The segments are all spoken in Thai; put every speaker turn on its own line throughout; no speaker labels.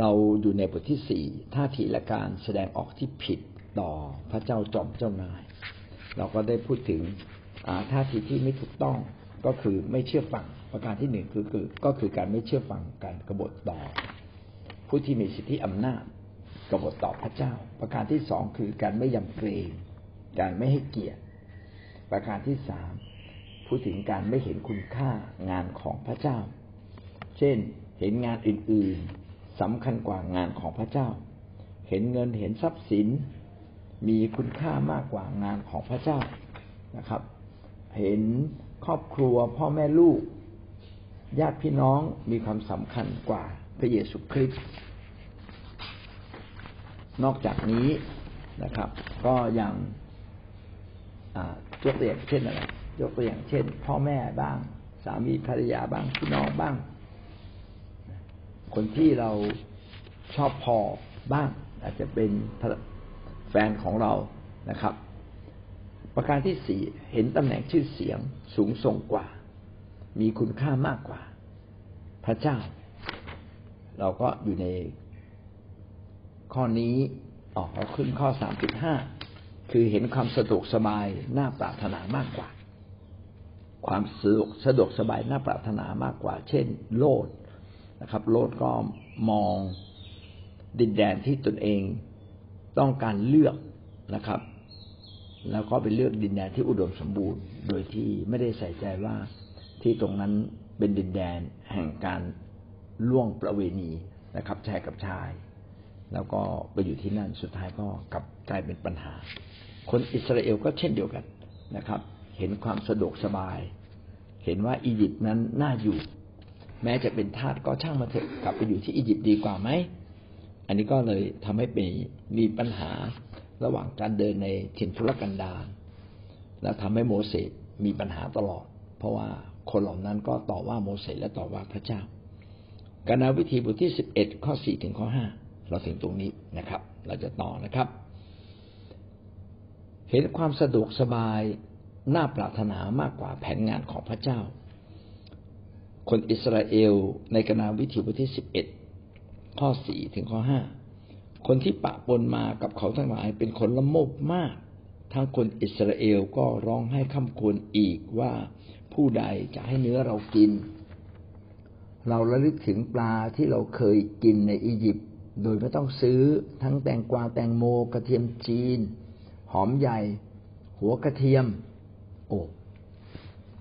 เราอยู่ในบทที่สี่ท่าทีและการแสดงออกที่ผิดต่อพระเจ้าจอมเจ้านาย เราก็ได้พูดถึงท่าทีที่ไม่ถูกต้องก็คือไม่เชื่อฟังประการที่หนึ่งคือคือก็คือการไม่เชื่อฟังการกบฏต่อ ผู้ที่มีสิทธิอำนาจกบฏต่อพระเจ้า ประการที่สองคือการไม่ยำเกรงการไม่ให้เกียรติ ประการที่สามพูดถึงการไม่เห็นคุณค่างานของพระเจ้า เช่นเห็นงานอื่นๆ สำคัญกว่างานของพระเจ้า เห็นเงินเห็นทรัพย์สิน มีคุณค่ามากกว่างานของพระเจ้านะครับ เห็นครอบครัวพ่อแม่ลูก ญาติพี่น้องมีความสำคัญกว่าพระเยซูคริสต์นอกจากนี้นะครับ ก็ยังยกตัวอย่างเช่นอะไรยกตัวอย่างเช่น พ่อแม่บ้าง สามีภรรยาบ้างพี่น้องบ้าง คนที่เราชอบพอบ้าง อาจจะเป็นแฟนของเรานะครับ ประการที่สี่เห็นตำแหน่งชื่อเสียงสูงส่งกว่า มีคุณค่ามากกว่า พระเจ้า เราก็อยู่ในข้อนี้ออกขึ้นข้อสามจุดห้าคือเห็นความสะดวกสบายน่าปรารถนามากกว่า ความสะดวกสะดวกสบายน่าปรารถนามากกว่า เช่น โลด นะครับ โลดก็มองดินแดนที่ตนเองต้องการเลือกนะครับ แล้วก็ไปเลือกดินแดนที่อุดมสมบูรณ์ โดยที่ไม่ได้ใส่ใจว่าที่ตรงนั้นเป็นดินแดนแห่งการล่วงประเวณีนะครับชายกับชาย แล้วก็ไปอยู่ที่นั่นสุดท้ายก็กลับกลายเป็นปัญหา คนอิสราเอลก็เช่นเดียวกันนะครับ เห็นความสะดวกสบาย เห็นว่าอียิปต์นั้นน่าอยู่ แม้จะเป็นทาสก็ช่างมาเถอะกลับไปอยู่ที่อียิปต์ดีกว่าไหมอันนี้ก็เลยทำให้เป็นมีปัญหาระหว่างการเดินในถิ่นทุรกันดารแล้วทำให้โมเสสมีปัญหาตลอด เพราะว่าคนเหล่านั้นก็ต่อว่าโมเสสและต่อว่าพระเจ้าการนาวิธีบทที่สิบเอ็ดข้อสี่ถึงข้อห้าเราถึงตรงนี้นะครับ เราจะต่อนะครับ เห็นความสะดวกสบายน่าปรารถนามากกว่าแผนงานของพระเจ้า คนอิสราเอลในกนาวิถีบทที่สิบเอ็ดข้อสี่ถึงข้อห้าคนที่ปะปนมากับเขาทั้งหลายเป็นคนละโมบมาก ทั้งคนอิสราเอลก็ร้องให้คำควรอีกว่าผู้ใดจะให้เนื้อเรากิน เราระลึกถึงปลาที่เราเคยกินในอียิปต์โดยไม่ต้องซื้อทั้งแตงกวาแตงโมกระเทียมจีน หอมใหญ่ หัวกระเทียม โอ้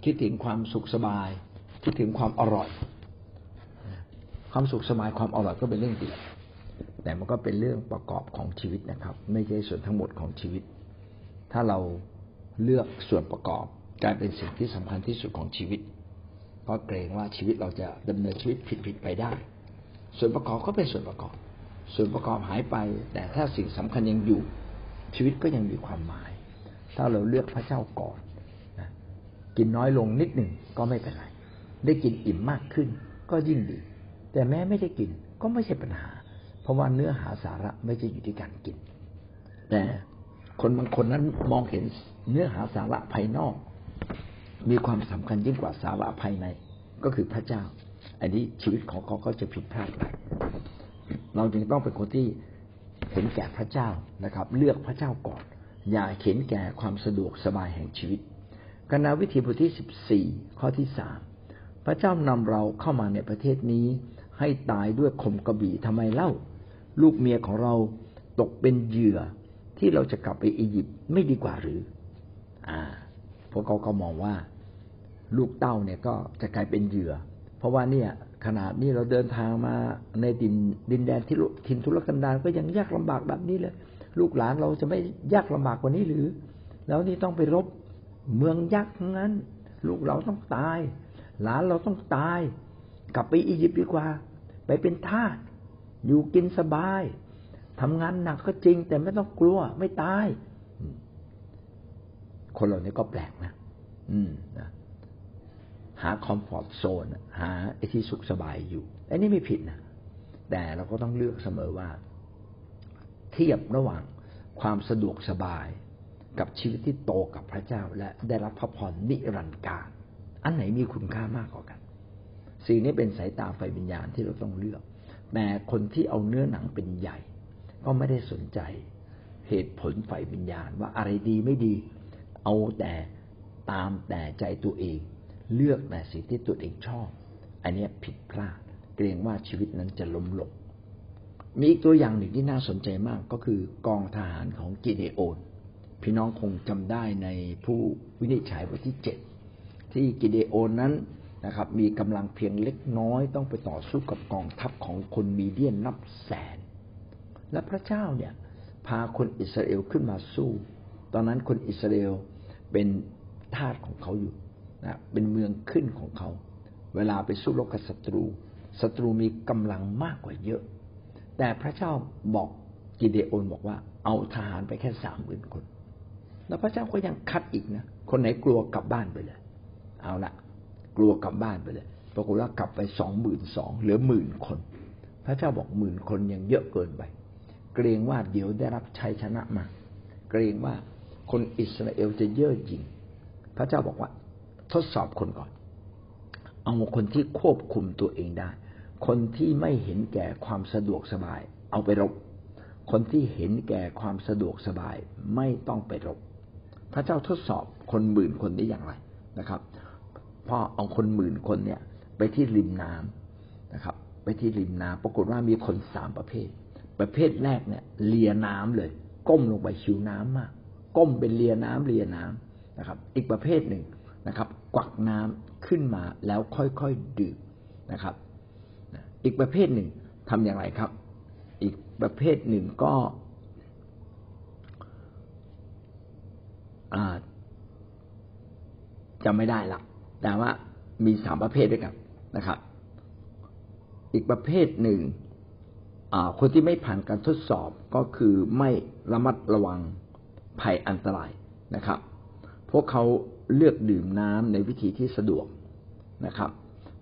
คิดถึงความสุขสบาย คิดถึงความอร่อย ความสุขสบายความอร่อยก็เป็นเรื่องดีแต่มันก็เป็นเรื่องประกอบของชีวิตนะครับ ไม่ใช่ส่วนทั้งหมดของชีวิต ถ้าเราเลือกส่วนประกอบกลายเป็นสิ่งที่สำคัญที่สุดของชีวิต เพราะเกรงว่าชีวิตเราจะดำเนินชีวิตผิดๆไปได้ ส่วนประกอบก็เป็นส่วนประกอบ ส่วนประกอบหายไป แต่ถ้าสิ่งสำคัญยังอยู่ ชีวิตก็ยังมีความหมาย ถ้าเราเลือกพระเจ้าก่อนนะกินน้อยลงนิดหนึ่งก็ไม่เป็นไร ได้กินอิ่มมากขึ้น ก็ยิ่งดี แต่แม้ไม่ได้กินก็ไม่ใช่ปัญหา เพราะว่าเนื้อหาสาระไม่ใช่อยู่ที่การกิน แต่คนบางคนนั้นมองเห็นเนื้อหาสาระภายนอก มีความสำคัญยิ่งกว่าสาระภายในก็คือพระเจ้า อันนี้ชีวิตของเขาก็จะผิดพลาดไปเราจึงต้องเป็นคนที่เห็นแก่พระเจ้านะครับ เลือกพระเจ้าก่อน อย่าเห็นแก่ความสะดวกสบายแห่งชีวิตกนาวิธีบทที่สิบสี่ข้อที่สาม พระเจ้านำเราเข้ามาในประเทศนี้ ให้ตายด้วยคมกระบี่ทำไมเล่า ลูกเมียของเราตกเป็นเหยื่อที่เราจะกลับไปอียิปต์ไม่ดีกว่าหรือ อ่า พวกเขาก็มองว่า ลูกเต้าเนี่ยก็จะกลายเป็นเหยื่อ เพราะว่าเนี่ยขนาดนี้เราเดินทางมาในดินดินแดนที่ถิ่นทุรกันดารก็ยังยากลำบากแบบนี้เลย ลูกหลานเราจะไม่ยากลำบากกว่านี้หรือ แล้วนี่ต้องไปรบเมืองยักษ์นั้น ลูกเราต้องตาย หลานเราต้องตาย กลับไปอียิปต์ดีกว่า ไปเป็นทาสอยู่กินสบาย ทำงานหนักก็จริง แต่ไม่ต้องกลัว ไม่ตาย คนเหล่านี้ก็แปลกนะอืมนะหาคอมฟอร์ตโซนหาไอ้ที่สุขสบายอยู่อันนี้ไม่ผิดนะแต่เราก็ต้องเลือกเสมอว่า เทียบระหว่างความสะดวกสบายกับชีวิตที่โตกับพระเจ้าและได้รับพระพรนิรันดร์การ อันไหนมีคุณค่ามากกว่ากัน สิ่งนี้เป็นสายตาไฟวิญญาณที่เราต้องเลือกแต่คนที่เอาเนื้อหนังเป็นใหญ่ ก็ไม่ได้สนใจเหตุผลฝ่ายวิญญาณว่าอะไรดีไม่ดี เอาแต่ตามแต่ใจตัวเอง เลือกแต่สิ่งที่ตัวเองชอบ อันนี้ผิดพลาดเกรงว่าชีวิตนั้นจะล้มหลงมีอีกตัวอย่างหนึ่งที่น่าสนใจมากก็คือกองทหารของกิเดโอน พี่น้องคงจำได้ในผู้วินิจฉัยบทที่เจ็ด ที่กิเดโอนนั้นนะครับ มีกำลังเพียงเล็กน้อยต้องไปต่อสู้กับกองทัพของคนมีเดียนนับแสน และพระเจ้าเนี่ย พาคนอิสราเอลขึ้นมาสู้ ตอนนั้นคนอิสราเอลเป็นทาสของเขาอยู่นะเป็นเมืองขึ้นของเขา เวลาไปสู้รบกับศัตรูศัตรูมีกำลังมากกว่าเยอะ แต่พระเจ้าบอกกิเดโอนบอกว่า เอาทหารไปแค่สามหมื่นคน แล้วพระเจ้าก็ยังคัดอีกนะ คนไหนกลัวกลับบ้านไปเลย เอาละกลัวกลับบ้านไปเลยปรากฏว่ากลับไปสองหมื่นสองเหลือหมื่นคน พระเจ้าบอกหมื่นคนยังเยอะเกินไป เกรงว่าเดี๋ยวได้รับชัยชนะมา เกรงว่าคนอิสราเอลจะเย่อหยิ่งพระเจ้าบอกว่า ทดสอบคนก่อน เอาคนที่ควบคุมตัวเองได้ คนที่ไม่เห็นแก่ความสะดวกสบาย เอาไปรบ คนที่เห็นแก่ความสะดวกสบายไม่ต้องไปรบ พระเจ้าทดสอบคนหมื่นคนได้อย่างไรนะครับ พ่อเอาคนหมื่นคนเนี่ย ไปที่ริมน้ำนะครับ ไปที่ริมน้ำปรากฏว่ามีคนสามประเภท ประเภทแรกเนี่ย เลียน้ำเลย ก้มลงไปชิวน้ำมาก ก้มเป็นเลียน้ำเลียน้ำนะครับ อีกประเภทหนึ่งนะครับ กวักน้ำขึ้นมาแล้วค่อยๆดื่มนะครับ อีกประเภทหนึ่งทำอย่างไรครับ อีกประเภทหนึ่งก็จะไม่ได้ละ แต่ว่ามีสามประเภทด้วยกันนะครับ อีกประเภทหนึ่งคนที่ไม่ผ่านการทดสอบก็คือไม่ระมัดระวังภัยอันตรายนะครับ พวกเขาเลือกดื่มน้ำในวิธีที่สะดวกนะครับ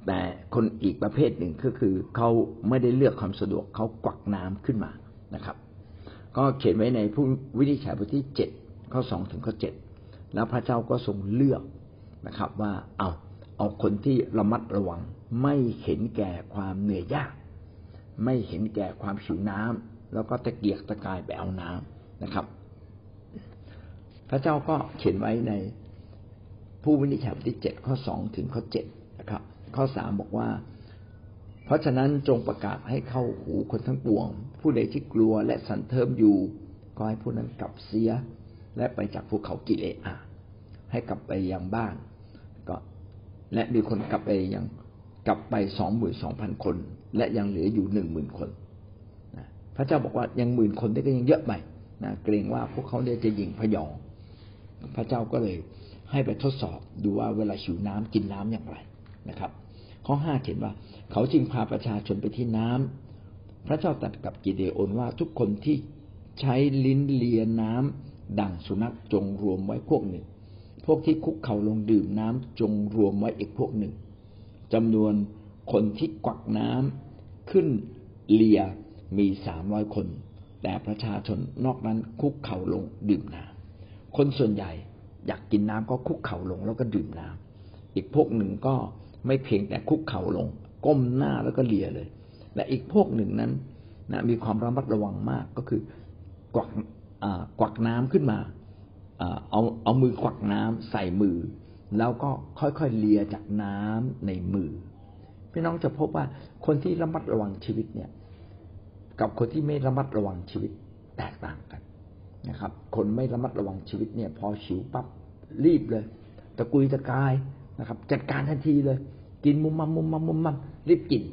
แต่คนอีกประเภทหนึ่งก็คือเขาไม่ได้เลือกความสะดวกเขากวักน้ำขึ้นมานะครับ ก็เขียนไว้ในผู้วินิจฉัยบทที่เจ็ดข้อสองถึงข้อเจ็ดแล้วพระเจ้าก็ทรงเลือก นะครับ ว่าเอาเอาคนที่ระมัดระวัง ไม่เห็นแก่ความเหนื่อยยาก ไม่เห็นแก่ความหิวน้ำแล้วก็ตะเกียกตะกายไปเอาน้ำนะครับ พระเจ้าก็เขียนไว้ในผู้วินิจฉัยที่เจ็ดข้อสองถึงข้อเจ็ดนะครับ ข้อสามบอกว่า เพราะฉะนั้นจงประกาศให้เข้าหูคนทั้งปวง ผู้ใดที่กลัวและสันเทิมอยู่ ก็ให้ผู้นั้นกลับเสีย และไปจากภูเขากิเลอาให้กลับไปยังบ้าน และมีคนกลับไปยังกลับไปสองหมื่นสองพันคน และยังเหลืออยู่หนึ่งหมื่นคนนะพระเจ้าบอกว่ายังหมื่นคนได้ก็ยังเยอะไปนะเกรงว่าพวกเขาเนี่ยจะยิงพยอง พระเจ้าก็เลยให้ไปทดสอบดูว่าเวลาหิวน้ำกินน้ำอย่างไรนะครับ ข้อห้าเขียนว่า เขาจึงพาประชาชนไปที่น้ำพระเจ้าตรัสกับกิเดโอนว่าทุกคนที่ใช้ลิ้นเลียน้ำดังสุนัขจงรวมไว้พวกหนึ่ง พวกที่คุกเข่าลงดื่มน้ำจงรวมไว้อีกพวกหนึ่งจำนวนคนที่กวักน้ำขึ้นเลียมีสามร้อยคน แต่ประชาชนนอกนั้นคุกเข่าลงดื่มน้ำคนส่วนใหญ่อยากกินน้ำก็คุกเข่าลงแล้วก็ดื่มน้ำอีกพวกหนึ่งก็ไม่เพียงแต่คุกเข่าลง ก้มหน้าแล้วก็เลียเลย และอีกพวกหนึ่งนั้นนะมีความระมัดระวังมากก็คือกวักกวักน้ำขึ้นมา เอาเอามือกวักน้ำใส่มือ แล้วก็ค่อยๆเลียจากน้ำในมือ พี่น้องจะพบว่าคนที่ระมัดระวังชีวิตเนี่ย กับคนที่ไม่ระมัดระวังชีวิตแตกต่างกันนะครับ คนไม่ระมัดระวังชีวิตเนี่ย พอฉิวปั๊บรีบเลยตะกุยตะกายนะครับ จัดการทันทีเลย กินมุมมัมมุมมัมมุมมัมรีบกิน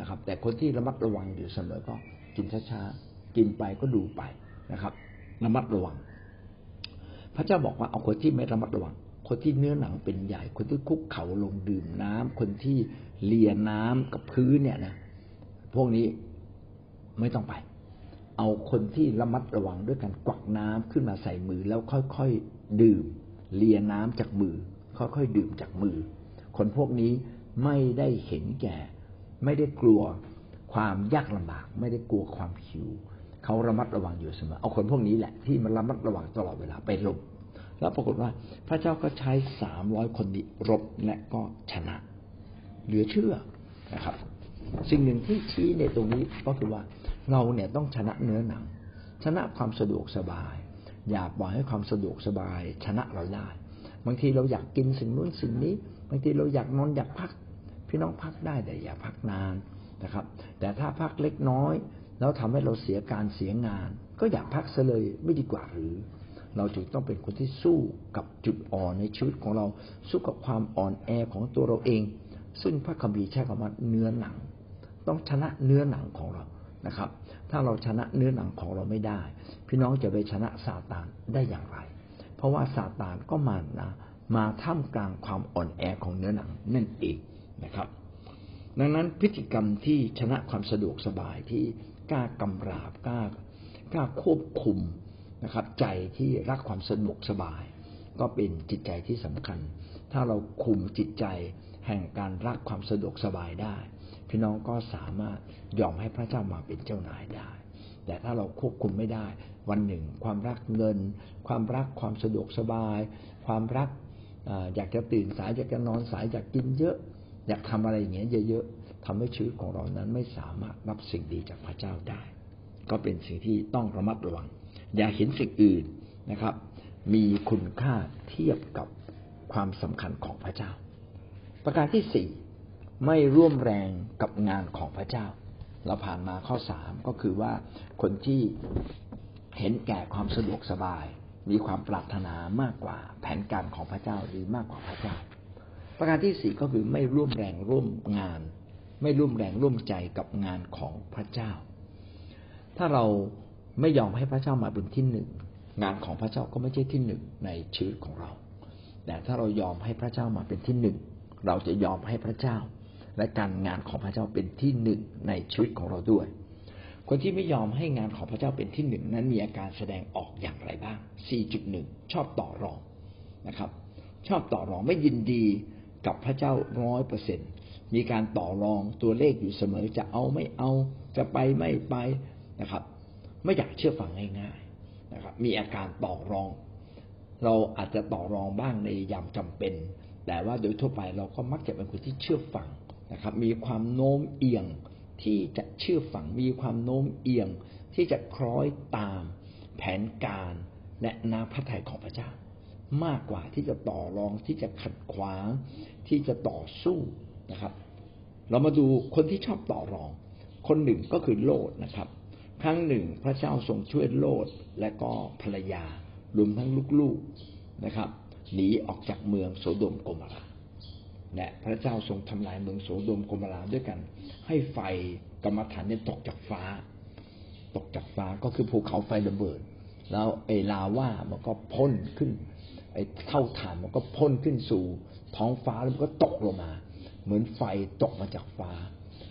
นะครับ แต่คนที่ระมัดระวังอยู่เสมอก็กินช้าๆกินไปก็ดูไปนะครับ ระมัดระวัง พระเจ้าบอกว่าเอาคนที่ไม่ระมัดระวัง คนที่เนื้อหนังเป็นใหญ่ คนที่คุกเข่าลงดื่มน้ำคนที่เลียน้ำกับพื้นเนี่ยนะพวกนี้ไม่ต้องไป เอาคนที่ระมัดระวังด้วยการกวักน้ำขึ้นมาใส่มือแล้วค่อยๆดื่ม เลียน้ำจากมือ ค่อยๆดื่มจากมือ คนพวกนี้ไม่ได้เห็นแก่ ไม่ได้กลัวความยากลำบาก ไม่ได้กลัวความหิว เขาระมัดระวังอยู่เสมอเอาคนพวกนี้แหละ ที่มันระมัดระวังตลอดเวลาไปรบแล้วปรากฏว่าพระเจ้าก็ใช้สามร้อยคนนี้รบและก็ชนะ เหลือเชื่อนะครับ สิ่งหนึ่งที่ชี้ในตรงนี้ก็คือว่าเราเนี่ยต้องชนะเนื้อหนัง ชนะความสะดวกสบาย อย่าปล่อยให้ความสะดวกสบาย ชนะเราได้ บางทีเราอยากกินสิ่งนู้นสิ่งนี้ บางทีเราอยากนอนอยากพัก พี่น้องพักได้แต่อย่าพักนานนะครับ แต่ถ้าพักเล็กน้อย แล้วทำให้เราเสียการเสียงาน ก็อย่าพักซะเลยไม่ดีกว่าหรือ เราจึงต้องเป็นคนที่สู้กับจุดอ่อนในชีวิตของเราสู้กับความอ่อนแอของตัวเราเอง ซึ่งพระคัมภีร์ใช้คำว่าเนื้อหนัง ต้องชนะเนื้อหนังของเรานะครับ ถ้าเราชนะเนื้อหนังของเราไม่ได้ พี่น้องจะไปชนะซาตานได้อย่างไร เพราะว่าซาตานก็มานะมาท่ามกลางความอ่อนแอของเนื้อหนังนั่นเองนะครับ ดังนั้นพฤติกรรมที่ชนะความสะดวกสบายที่ กล้ากำราบกล้ากล้าควบคุมนะครับ ใจที่รักความสะดวกสบาย ก็เป็นจิตใจที่สำคัญ ถ้าเราคุมจิตใจแห่งการรักความสะดวกสบายได้ พี่น้องก็สามารถยอมให้พระเจ้ามาเป็นเจ้านายได้ แต่ถ้าเราควบคุมไม่ได้ วันหนึ่ง ความรักเงิน ความรักความสะดวกสบาย ความรักอยากจะตื่นสายอยากจะนอนสายอยากกินเยอะ อยากทำอะไรอย่างเงี้ยเยอะๆ ทำให้ชีวิตของเรานั้นไม่สามารถรับสิ่งดีจากพระเจ้าได้ ก็เป็นสิ่งที่ต้องระมัดระวัง อย่าเห็นสิ่งอื่นนะครับ มีคุณค่าเทียบกับความสำคัญของพระเจ้า ประการที่สี่ไม่ร่วมแรงกับงานของพระเจ้า เราผ่านมาข้อสามก็คือว่าคนที่เห็นแก่ความสะดวกสบาย มีความปรารถนามากกว่าแผนการของพระเจ้าหรือมากกว่าพระเจ้า ประการที่สี่ก็คือไม่ร่วมแรงร่วมงาน ไม่ร่วมแรงร่วมใจกับงานของพระเจ้า ถ้าเราไม่ยอมให้พระเจ้ามาเป็นที่หนึ่ง งานของพระเจ้าก็ไม่ใช่ที่หนึ่งในชีวิตของเรา แต่ถ้าเรายอมให้พระเจ้ามาเป็นที่หนึ่ง เราจะยอมให้พระเจ้า และการงานของพระเจ้าเป็นที่หนึ่งในชีวิตของเราด้วย คนที่ไม่ยอมให้งานของพระเจ้าเป็นที่หนึ่งนั้นมีอาการแสดงออกอย่างไรบ้าง 4.1 ชอบต่อรองนะครับ ชอบต่อรองไม่ยินดีกับพระเจ้าร้อยเปอร์เซ็นต มีการต่อรองตัวเลขอยู่เสมอจะเอาไม่เอาจะไปไม่ไปนะครับ ไม่อยากเชื่อฟังง่ายๆนะครับ มีอาการต่อรอง เราอาจจะต่อรองบ้างในยามจำเป็น แต่ว่าโดยทั่วไปเราก็มักจะเป็นคนที่เชื่อฟังนะครับ มีความโน้มเอียงที่จะเชื่อฟังมีความโน้มเอียงที่จะคล้อยตามแผนการและน้ำพระทัยของพระเจ้า มากกว่าที่จะต่อรองที่จะขัดขวางที่จะต่อสู้นะครับ เรามาดูคนที่ชอบต่อรอง คนหนึ่งก็คือโลดนะครับ ครั้งหนึ่งพระเจ้าทรงช่วยโลดและก็ภรรยารวมทั้งลูกๆนะครับหนีออกจากเมืองโสโดมโกมาราและพระเจ้าทรงทำลายเมืองโสโดมโกมาราด้วยกัน ให้ไฟกรรมฐานเนี่ยตกจากฟ้า ตกจากฟ้าก็คือภูเขาไฟระเบิด แล้วไอ้ลาว่ามันก็พ่นขึ้นไอ้เท่าฐานมันก็พ่นขึ้นสู่ท้องฟ้าแล้วมันก็ตกลงมา เหมือนไฟตกมาจากฟ้า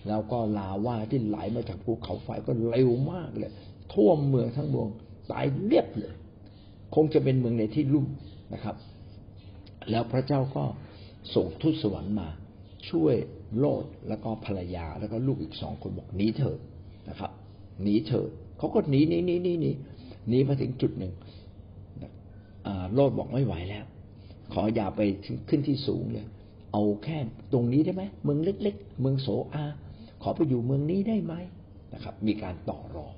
แล้วก็ลาว่าที่ไหลมาจากภูเขาไฟก็เร็วมากเลย ท่วมเมืองทั้งเมืองตายเรียบเลย คงจะเป็นเมืองในที่ลุ่มนะครับ แล้วพระเจ้าก็ส่งทูตสวรรค์มา ช่วยโลดแล้วก็ภรรยาแล้วก็ลูกอีกสองคนบอกหนีเถิดนะครับหนีเถิดเขาก็หนีหนีหนีหนีหนีหนีมาถึงจุดหนึ่งโลดบอกไม่ไหวแล้ว ขออย่าไปขึ้นที่สูงเลย เอาแค่ตรงนี้ได้ไหมเมืองเล็ก ๆ เมืองโสอา ขอไปอยู่เมืองนี้ได้ไหมนะครับ มีการต่อรอง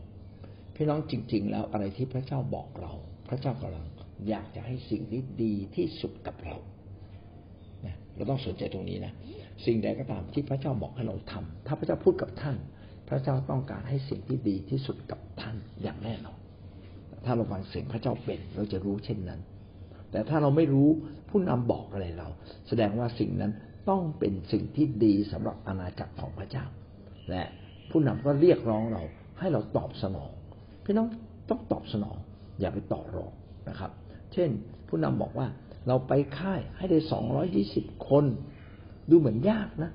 พี่น้องจริง ๆ แล้วอะไรที่พระเจ้าบอกเรา พระเจ้ากำลังอยากจะให้สิ่งที่ดีที่สุดกับเราเราต้องสนใจตรงนี้นะสิ่งใดก็ตามที่พระเจ้าบอกให้เราทำถ้าพระเจ้าพูดกับท่าน พระเจ้าต้องการให้สิ่งที่ดีที่สุดกับท่านอย่างแน่นอนถ้าเราฟังเสียงพระเจ้าเป็นเราจะรู้เช่นนั้น แต่ถ้าเราไม่รู้ ผู้นำบอกอะไรเรา แสดงว่าสิ่งนั้นต้องเป็นสิ่งที่ดีสำหรับอาณาจักรของพระเจ้า และผู้นำก็เรียกร้องเราให้เราตอบสนองพี่น้องต้องตอบสนอง อย่าไปต่อรองนะครับ เช่น ผู้นำบอกว่าเราไปค่ายให้ได้สองร้อยยี่สิบคน ดูเหมือนยากนะ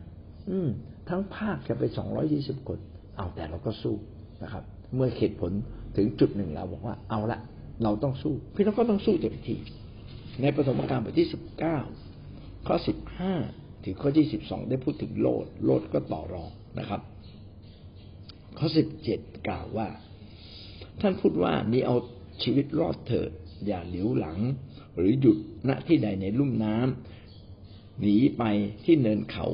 อืม ทั้งภาคจะไปสองร้อยี่สิบคน เอาแต่เราก็สู้นะครับ เมื่อเหตุผลถึงจุดหนึ่งเราบอกว่าเอาละเราต้องสู้ พี่น้องก็ต้องสู้เต็มที่ ในประสบการบทที่สิบเก้าข้อสิบห้าถึงข้อที่สิบสองได้พูดถึงโลดโลดก็ต่อรองนะครับ ข้อสิบเจ็ดกล่าวว่า ท่านพูดว่านี่เอาชีวิตรอดเถิดอย่าเหลียวหลัง หรือหยุดณที่ใดในลุ่มน้ำหนีไปที่เนินเขา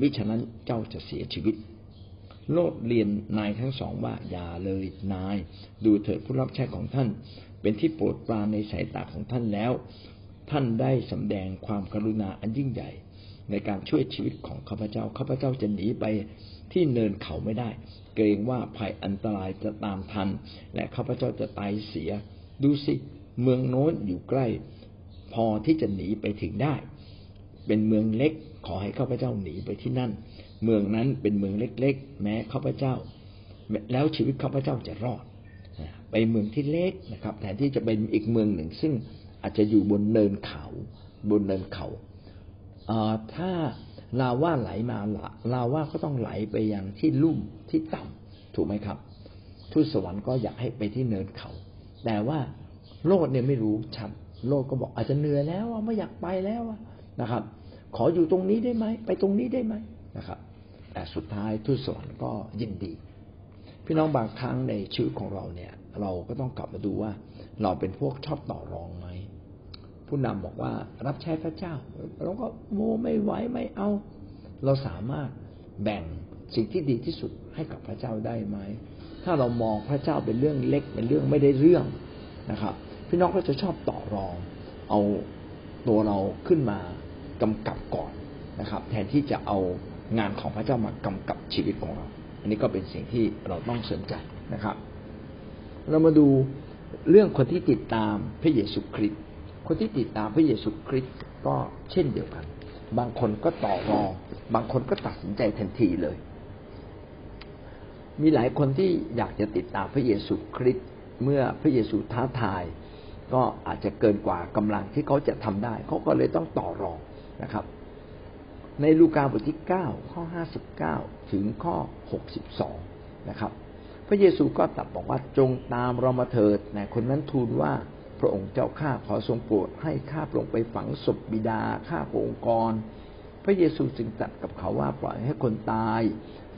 มิฉะนั้นเจ้าจะเสียชีวิต โลดเรียนนายทั้งสองว่าอย่าเลยนาย ดูเถิดผู้รับใช้ของท่าน เป็นที่โปรดปรานในสายตาของท่านแล้ว ท่านได้สำแดงความกรุณาอันยิ่งใหญ่ ในการช่วยชีวิตของข้าพเจ้าข้าพเจ้าจะหนีไปที่เนินเขาไม่ได้ เกรงว่าภัยอันตรายจะตามทัน และข้าพเจ้าจะตายเสีย ดูสิเมืองโน้นอยู่ใกล้ พอที่จะหนีไปถึงได้ เป็นเมืองเล็กขอให้ข้าพเจ้าหนีไปที่นั่น เมืองนั้นเป็นเมืองเล็ก ๆ แม้ข้าพเจ้า แล้วชีวิตข้าพเจ้าจะรอด ไปเมืองที่เล็กนะครับแทนที่จะเป็นอีกเมืองหนึ่งซึ่ง อาจจะอยู่บนเนินเขา บนเนินเขาถ้าลาว่าไหลมาลาว่าก็ต้องไหลไปยังที่ลุ่มที่ต่ำถูกไหมครับทูตสวรรค์ก็อยากให้ไปที่เนินเขา แต่ว่าโลดเนี่ยไม่รู้ชัดโลดก็บอกอาจจะเหนื่อยแล้วไม่อยากไปแล้วนะครับ ขออยู่ตรงนี้ได้ไหมไปตรงนี้ได้ไหมนะครับ แต่สุดท้ายทูตสวรรค์ก็ยินดี พี่น้องบางครั้งในชีวิตของเราเนี่ย เราก็ต้องกลับมาดูว่า เราเป็นพวกชอบต่อรองไหม ผู้นำบอกว่ารับใช้พระเจ้าเราก็โมไม่ไหวไม่เอา เราสามารถแบ่งสิ่งที่ดีที่สุดให้กับพระเจ้าได้ไหมถ้าเรามองพระเจ้าเป็นเรื่องเล็กเป็นเรื่องไม่ได้เรื่องนะครับ พี่น้องก็จะชอบต่อรอง เอาตัวเราขึ้นมากำกับก่อนนะครับ แทนที่จะเอางานของพระเจ้ามากำกับชีวิตของเรา อันนี้ก็เป็นสิ่งที่เราต้องสนใจนะครับ เรามาดูเรื่องคนที่ติดตามพระเยซูคริสต์ คนที่ติดตามพระเยซูคริสต์ก็เช่นเดียวกัน บางคนก็ต่อรองบางคนก็ตัดสินใจทันทีเลย มีหลายคนที่อยากจะติดตามพระเยซูคริสต์เมื่อพระเยซูท้าทาย ก็อาจจะเกินกว่ากำลังที่เขาจะทำได้ เขาก็เลยต้องต่อรองนะครับ ในลูกาบทที่เก้าข้อห้าสิบเก้าถึงข้อหกสิบสองนะครับ พระเยซูก็ตรัสบอกว่าจงตามเรามาเถิดนะคนนั้นทูลว่า ระองค์เจ้าข้าขอทรงโปรดให้ข้าลงไปฝังศพบิดาข้าพระองค์กร พระเยซูจึงตรัสกับเขาว่าปล่อยให้คนตาย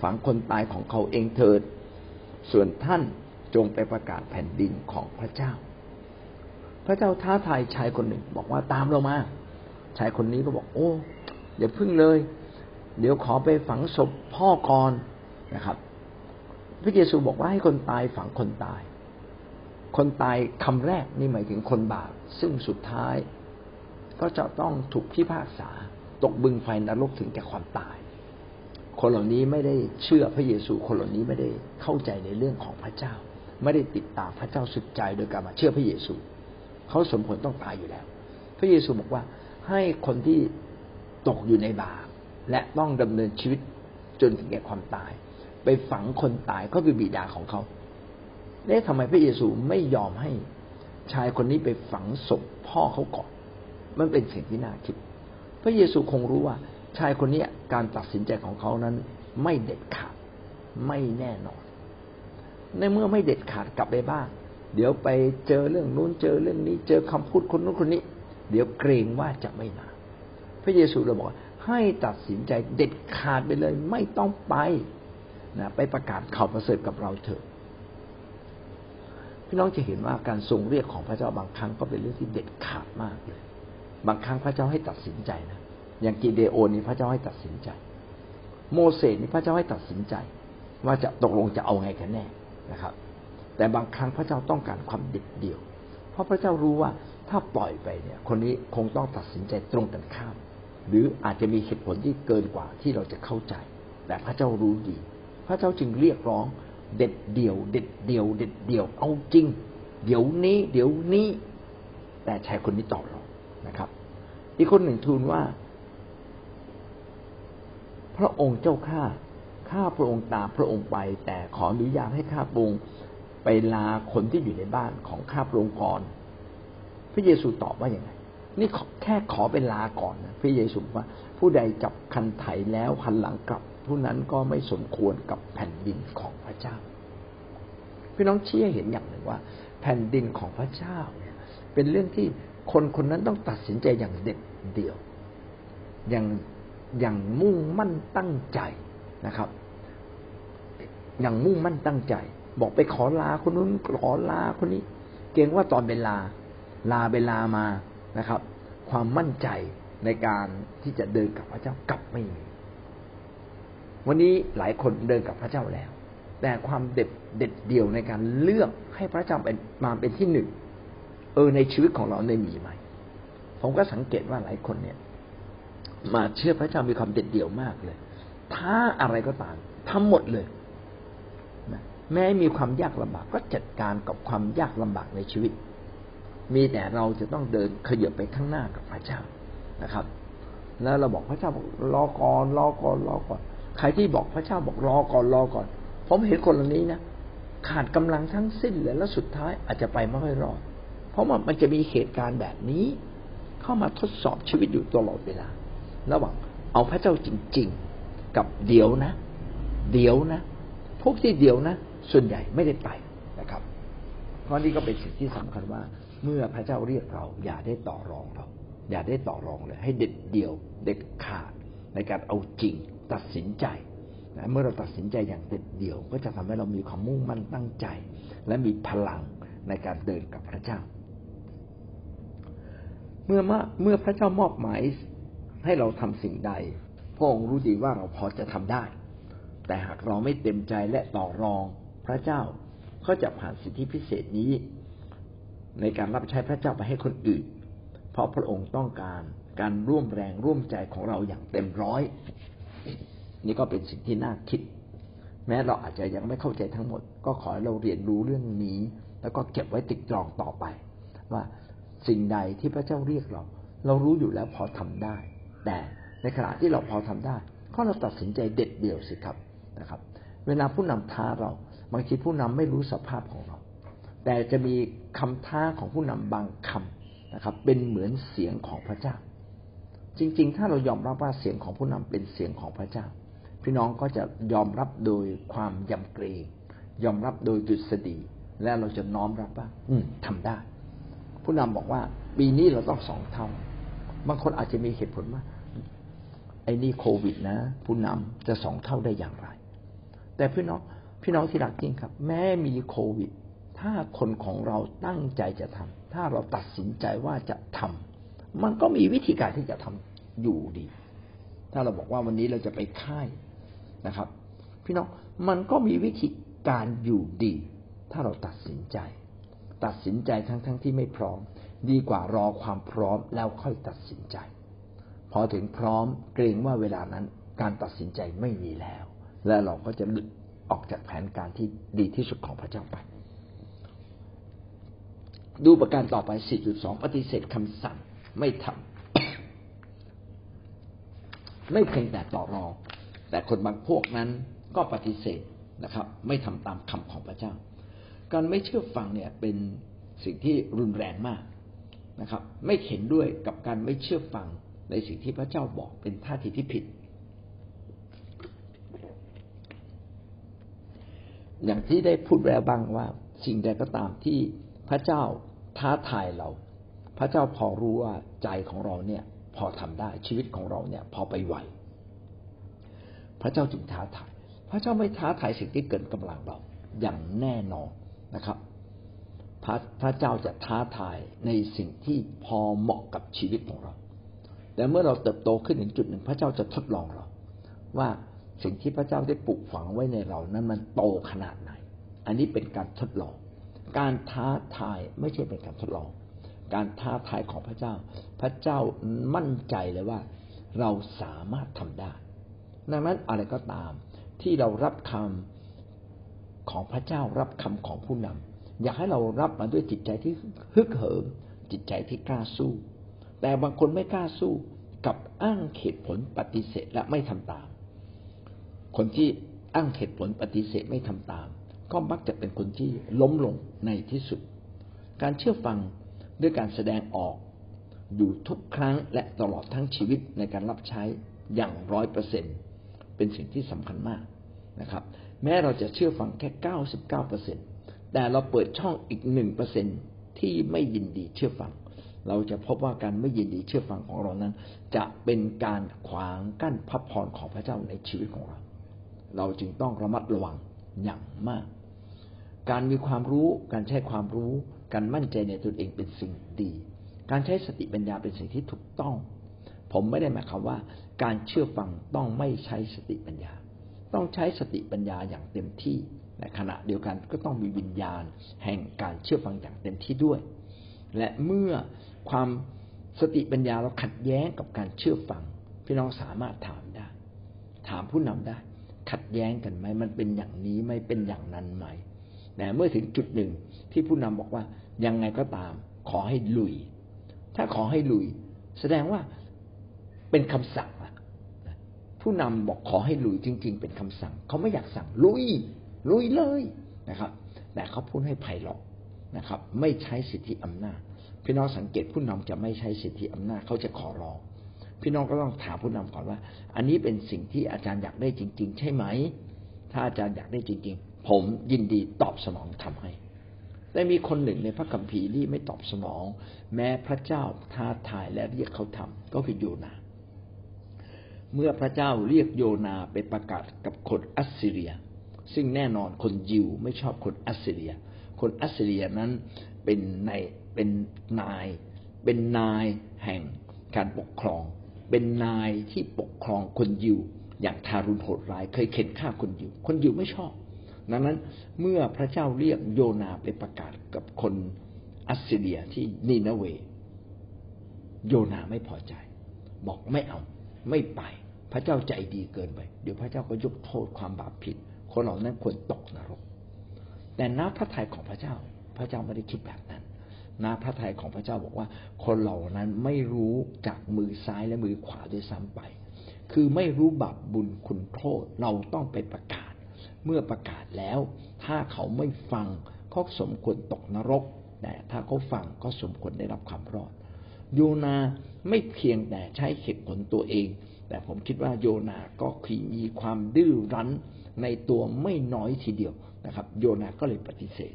ฝังคนตายของเขาเองเถิด ส่วนท่านจงไปประกาศแผ่นดินของพระเจ้า พระเจ้าท้าทายชายคนหนึ่งบอกว่าตามเรามา ชายคนนี้ก็บอกโอ้อย่าพึ่งเลย เดี๋ยวขอไปฝังศพพ่อก่อนนะครับ พระเยซูบอกว่าให้คนตายฝังคนตาย คนตายคำแรกนี่หมายถึงคนบาปซึ่งสุดท้าย ก็จะต้องถูกพิพากษาตกบึงไฟนรกถึงแก่ความตาย คนเหล่านี้ไม่ได้เชื่อพระเยซู คนเหล่านี้ไม่ได้เข้าใจในเรื่องของพระเจ้า ไม่ได้ติดตามพระเจ้าสุดใจโดยการมาเชื่อพระเยซู เขาสมผลต้องตายอยู่แล้ว พระเยซูบอกว่าให้คนที่ตกอยู่ในบาปและต้องดำเนินชีวิตจนถึงแก่ความตาย ไปฝังคนตายก็คือบิดาของเขา เอ๊ะทำไมพระเยซูไม่ยอมให้ชายคนนี้ไปฝังศพพ่อเขาก่อน มันเป็นสิ่งที่น่าคิด พระเยซูคงรู้ว่า ชายคนนี้การตัดสินใจของเขานั้น ไม่เด็ดขาด ไม่แน่นอน ในเมื่อไม่เด็ดขาดกลับไปบ้านเดี๋ยวไปเจอเรื่องนู้นเจอเรื่องนี้ เจอคำพูดคนนู้นคนนี้ เดี๋ยวเกรงว่าจะไม่มา พระเยซูเลยบอกให้ตัดสินใจเด็ดขาดไปเลย ไม่ต้องไปนะไปประกาศข่าวประเสริฐกับเราเถอะ พี่น้องจะเห็นว่าการทรงเรียกของพระเจ้าบางครั้งก็เป็นเรื่องที่เด็ดขาดมากเลย บางครั้งพระเจ้าให้ตัดสินใจนะ อย่างกิเดโอนี่พระเจ้าให้ตัดสินใจ โมเสสนี่พระเจ้าให้ตัดสินใจ ว่าจะตกลงจะเอาไงกันแน่นะครับ แต่บางครั้งพระเจ้าต้องการความเด็ดเดี่ยว เพราะพระเจ้ารู้ว่าถ้าปล่อยไปเนี่ย คนนี้คงต้องตัดสินใจตรงกันข้าม หรืออาจจะมีเหตุผลที่เกินกว่าที่เราจะเข้าใจ แต่พระเจ้ารู้ดี พระเจ้าจึงเรียกร้อง เด็ดเดี่ยว เด็ดเดี่ยว เด็ดเดี่ยวเอาจริง เดี๋ยวนี้ เดี๋ยวนี้ แต่ชายคนนี้ตอบเรานะครับ อีกคนหนึ่งทูลว่า พระองค์เจ้าข้าข้าพระองค์ตามพระองค์ไป แต่ขออนุญาตให้ข้าพระองค์ไปลาคนที่อยู่ในบ้านของข้าพระองค์ก่อน พระเยซูตอบว่าอย่างไงนี่แค่ขอเป็นลาก่อนนะพระเยซูว่า ผู้ใดจับคันไถแล้วหันหลังกลับ ผู้นั้นก็ไม่สมควรกับแผ่นดินของพระเจ้า พี่น้องเชี่ยเห็นอย่างหนึ่งว่า แผ่นดินของพระเจ้าเนี่ยเป็นเรื่องที่คนคนนั้นต้องตัดสินใจอย่างเด็ดเดี่ยว อย่างอย่างมุ่งมั่นตั้งใจนะครับ อย่างมุ่งมั่นตั้งใจ บอกไปขอลาคนนู้นขอลาคนนี้ เกรงว่าตอนเวลาลาเวลามานะครับ ความมั่นใจในการที่จะเดินกับพระเจ้ากลับไม่มี วันนี้หลายคนเดินกับพระเจ้าแล้ว แต่ความเด็ดเด็ดเดี่ยวในการเลือกให้พระเจ้าเป็นมาเป็นที่หนึ่งเออในชีวิตของเราในมีไหมผมก็สังเกตว่าหลายคนเนี่ย มาเชื่อพระเจ้ามีความเด็ดเดี่ยวมากเลย ถ้าอะไรก็ตามทำหมดเลยแม้มีความยากลำบากก็จัดการกับความยากลำบากในชีวิต มีแต่เราจะต้องเดินขยับไปข้างหน้ากับพระเจ้านะครับ แล้วเราบอกพระเจ้าบอกรอก่อนรอก่อนรอก่อน ใครที่บอกพระเจ้าบอกรอก่อนรอก่อน ผมเห็นคนเหล่านี้นะขาดกำลังทั้งสิ้นเลยแล้วสุดท้ายอาจจะไปไม่ค่อยรอด เพราะว่ามันจะมีเหตุการณ์แบบนี้ เข้ามาทดสอบชีวิตอยู่ตลอดเวลา ระหว่างเอาพระเจ้าจริง ๆ กับเดี๋ยวนะ เดี๋ยวนะ พวกที่เดี๋ยวนะ ส่วนใหญ่ไม่ได้ไปนะครับเพราะนี่ก็เป็นสิ่งที่สำคัญว่า เมื่อพระเจ้าเรียกเรา อย่าได้ต่อรองเรา อย่าได้ต่อรองเลย ให้เด็ดเดี่ยวเด็ดขาดในการเอาจริง ตัดสินใจนะเมื่อเราตัดสินใจอย่างเด็ดเดี่ยว ก็จะทำให้เรามีความมุ่งมั่นตั้งใจ และมีพลังในการเดินกับพระเจ้า เมื่อเมื่อพระเจ้ามอบหมายให้เราทำสิ่งใดพระองค์รู้ดีว่าเราพอจะทำได้ แต่หากเราไม่เต็มใจและต่อรองพระเจ้าก็จะผ่านสิทธิพิเศษนี้ ในการรับใช้พระเจ้าไปให้คนอื่น เพราะพระองค์ต้องการการร่วมแรงร่วมใจของเราอย่างเต็มร้อย นี่ก็เป็นสิ่งที่น่าคิด แม้เราอาจจะยังไม่เข้าใจทั้งหมด ก็ขอให้เราเรียนรู้เรื่องนี้ แล้วก็เก็บไว้ติดตรองต่อไป ว่าสิ่งใดที่พระเจ้าเรียกเรา เรารู้อยู่แล้วพอทำได้ แต่ในขณะที่เราพอทำได้ก็เราตัดสินใจเด็ดเดี่ยวสิครับนะครับ เวลาผู้นำท้าเราบางทีผู้นำไม่รู้สภาพของเรา แต่จะมีคำท้าของผู้นำบางคำนะครับ เป็นเหมือนเสียงของพระเจ้า จริง ๆ ถ้าเรายอมรับว่าเสียงของผู้นำเป็นเสียงของพระเจ้า พี่น้องก็จะยอมรับโดยความยำเกรงยอมรับโดยดุษฎีและเราจะน้อมรับว่า อืมทำได้ ผู้นำบอกว่า ปีนี้เราต้องสองเท่าบางคนอาจจะมีเหตุผลว่าไอ้นี่โควิด นะ ผู้นำจะสองเท่าได้อย่างไร แต่พี่น้องพี่น้องที่รักจริงครับ แม้มีโควิด ถ้าคนของเราตั้งใจจะทำถ้าเราตัดสินใจว่าจะทำมันก็มีวิธีการที่จะทำอยู่ดี ถ้าเราบอกว่าวันนี้เราจะไปค่าย นะครับ พี่น้องมันก็มีวิธีการอยู่ดี ถ้าเราตัดสินใจ ตัดสินใจทั้งๆทที่ไม่พร้อม ดีกว่ารอความพร้อมแล้วค่อยตัดสินใจ พอถึงพร้อมเกรงว่าเวลานั้นการตัดสินใจไม่มีแล้ว และเราก็จะหลุดออกจากแผนการที่ดีที่สุดของพระเจ้าไปดูประการต่อไป 4.2 ปฏิเสธคำสั่งไม่ทำไม่เพียงแต่ต่อรอง แต่คนบางพวกนั้นก็ปฏิเสธนะครับ ไม่ทำตามคำของพระเจ้า การไม่เชื่อฟังเนี่ยเป็นสิ่งที่รุนแรงมากนะครับ ไม่เห็นด้วยกับการไม่เชื่อฟังในสิ่งที่พระเจ้าบอกเป็นท่าทีที่ผิด อย่างที่ได้พูดแล้วบ้างว่าสิ่งใดก็ตามที่พระเจ้าท้าทายเรา พระเจ้าพอรู้ว่าใจของเราเนี่ย พอทำได้ชีวิตของเราเนี่ย พอไปไหว พระเจ้าจึงท้าทาย พระเจ้าไม่ท้าทายสิ่งที่เกินกำลังเราอย่างแน่นอนนะครับ พระพระเจ้าจะท้าทายในสิ่งที่พอเหมาะกับชีวิตของเราแต่เมื่อเราเติบโตขึ้นถึงจุดหนึ่ง พระเจ้าจะทดลองเรา ว่าสิ่งที่พระเจ้าได้ปลูกฝังไว้ในเรานั้นมันโตขนาดไหน อันนี้เป็นการทดลอง การท้าทายไม่ใช่เป็นการทดลอง การท้าทายของพระเจ้า พระเจ้ามั่นใจเลยว่า เราสามารถทำได้ ดังนั้นอะไรก็ตาม ที่เรารับคำของพระเจ้ารับคำของผู้นำอยากให้เรารับมาด้วยจิตใจที่ฮึกเหิม จิตใจที่กล้าสู้ แต่บางคนไม่กล้าสู้กับอ้างเหตุผลปฏิเสธและไม่ทำตาม คนที่อ้างเหตุผลปฏิเสธไม่ทำตาม ก็มักจะเป็นคนที่ล้มลงในที่สุด การเชื่อฟังด้วยการแสดงออกอยู่ทุกครั้งและตลอดทั้งชีวิตในการรับใช้อย่างร้อยเปอร์เซ็นต์ เป็นสิ่งที่สำคัญมากนะครับ แม้เราจะเชื่อฟังแค่เก้าสิบเก้าเปอร์เซ็นแต่เราเปิดช่องอีกหนึ่งเปอร์เซ็นที่ไม่ยินดีเชื่อฟัง เราจะพบว่าการไม่ยินดีเชื่อฟังของเรานั้น จะเป็นการขวางกั้นพระพรของพระเจ้าในชีวิตของเรา เราจึงต้องระมัดระวังอย่างมาก การมีความรู้การใช้ความรู้ การมั่นใจในตนเองเป็นสิ่งดี การใช้สติปัญญาเป็นสิ่งที่ถูกต้อง ผมไม่ได้หมายความว่า การเชื่อฟังต้องไม่ใช้สติปัญญา ต้องใช้สติปัญญาอย่างเต็มที่ในขณะเดียวกันก็ต้องมีวิญญาณแห่งการเชื่อฟังอย่างเต็มที่ด้วย และเมื่อความสติปัญญาเราขัดแย้งกับการเชื่อฟัง พี่น้องสามารถถามได้ ถามผู้นำได้ ขัดแย้งกันไหมมันเป็นอย่างนี้ไม่เป็นอย่างนั้นไหมแต่เมื่อถึงจุดหนึ่งที่ผู้นำบอกว่ายังไงก็ตาม ขอให้ลุย ถ้าขอให้ลุย แสดงว่า เป็นคำสั่งผู้นำบอกขอให้ลุยจริง ๆ เป็นคำสั่ง เขาไม่อยากสั่งลุยลุยเลยนะครับ แต่เขาพูดให้ไผ่หรอกนะครับ ไม่ใช้สิทธิอำนาจ พี่น้องสังเกตผู้นำจะไม่ใช้สิทธิอำนาจเขาจะขอร้องพี่น้องก็ต้องถามผู้นำก่อนว่า อันนี้เป็นสิ่งที่อาจารย์อยากได้จริง ๆ ใช่ไหม ถ้าอาจารย์อยากได้จริง ๆ ผมยินดีตอบสนองทำให้ แต่มีคนหนึ่งในพระคัมภีร์ที่ไม่ตอบสนอง แม้พระเจ้าท้าทายและเรียกเขาทำก็คือโยนา เมื่อพระเจ้าเรียกโยนาไปประกาศกับคนอัสซีเรีย ซึ่งแน่นอนคนยิวไม่ชอบคนอัสซีเรีย คนอัสซีเรียนั้นเป็นในเป็นนาย เป็นนายแห่งการปกครอง เป็นนายที่ปกครองคนยิวอย่างทารุณโหดร้าย เคยเข็นฆ่าคนยิว คนยิวไม่ชอบ ดังนั้นเมื่อพระเจ้าเรียกโยนาไปประกาศกับคนอัสซีเรียที่นีนาเว โยนาไม่พอใจ บอกไม่เอาไม่ไป ระเจ้าใจดีเกินไป เดี๋ยวพระเจ้าก็ยกโทษความบาปผิด คนเหล่านั้นควรตกนรก แต่น้ำพระทัยของพระเจ้า พระเจ้าไม่ได้คิดแบบนั้นน้าพระทัยของพระเจ้าบอกว่า คนเหล่านั้นไม่รู้จากมือซ้ายและมือขวาด้วยซ้ำไป คือไม่รู้บาปบุญคุณโทษเราต้องไปประกาศ เมื่อประกาศแล้ว ถ้าเขาไม่ฟังก็สมควรตกนรกแต่ถ้าเขาฟังก็สมควรได้รับความรอด โยนาไม่เพียงแต่ใช้เหตุผลตัวเอง แต่ผมคิดว่าโยนาก็มีความดื้อรั้นในตัวไม่น้อยทีเดียวนะครับ โยนาก็เลยปฏิเสธ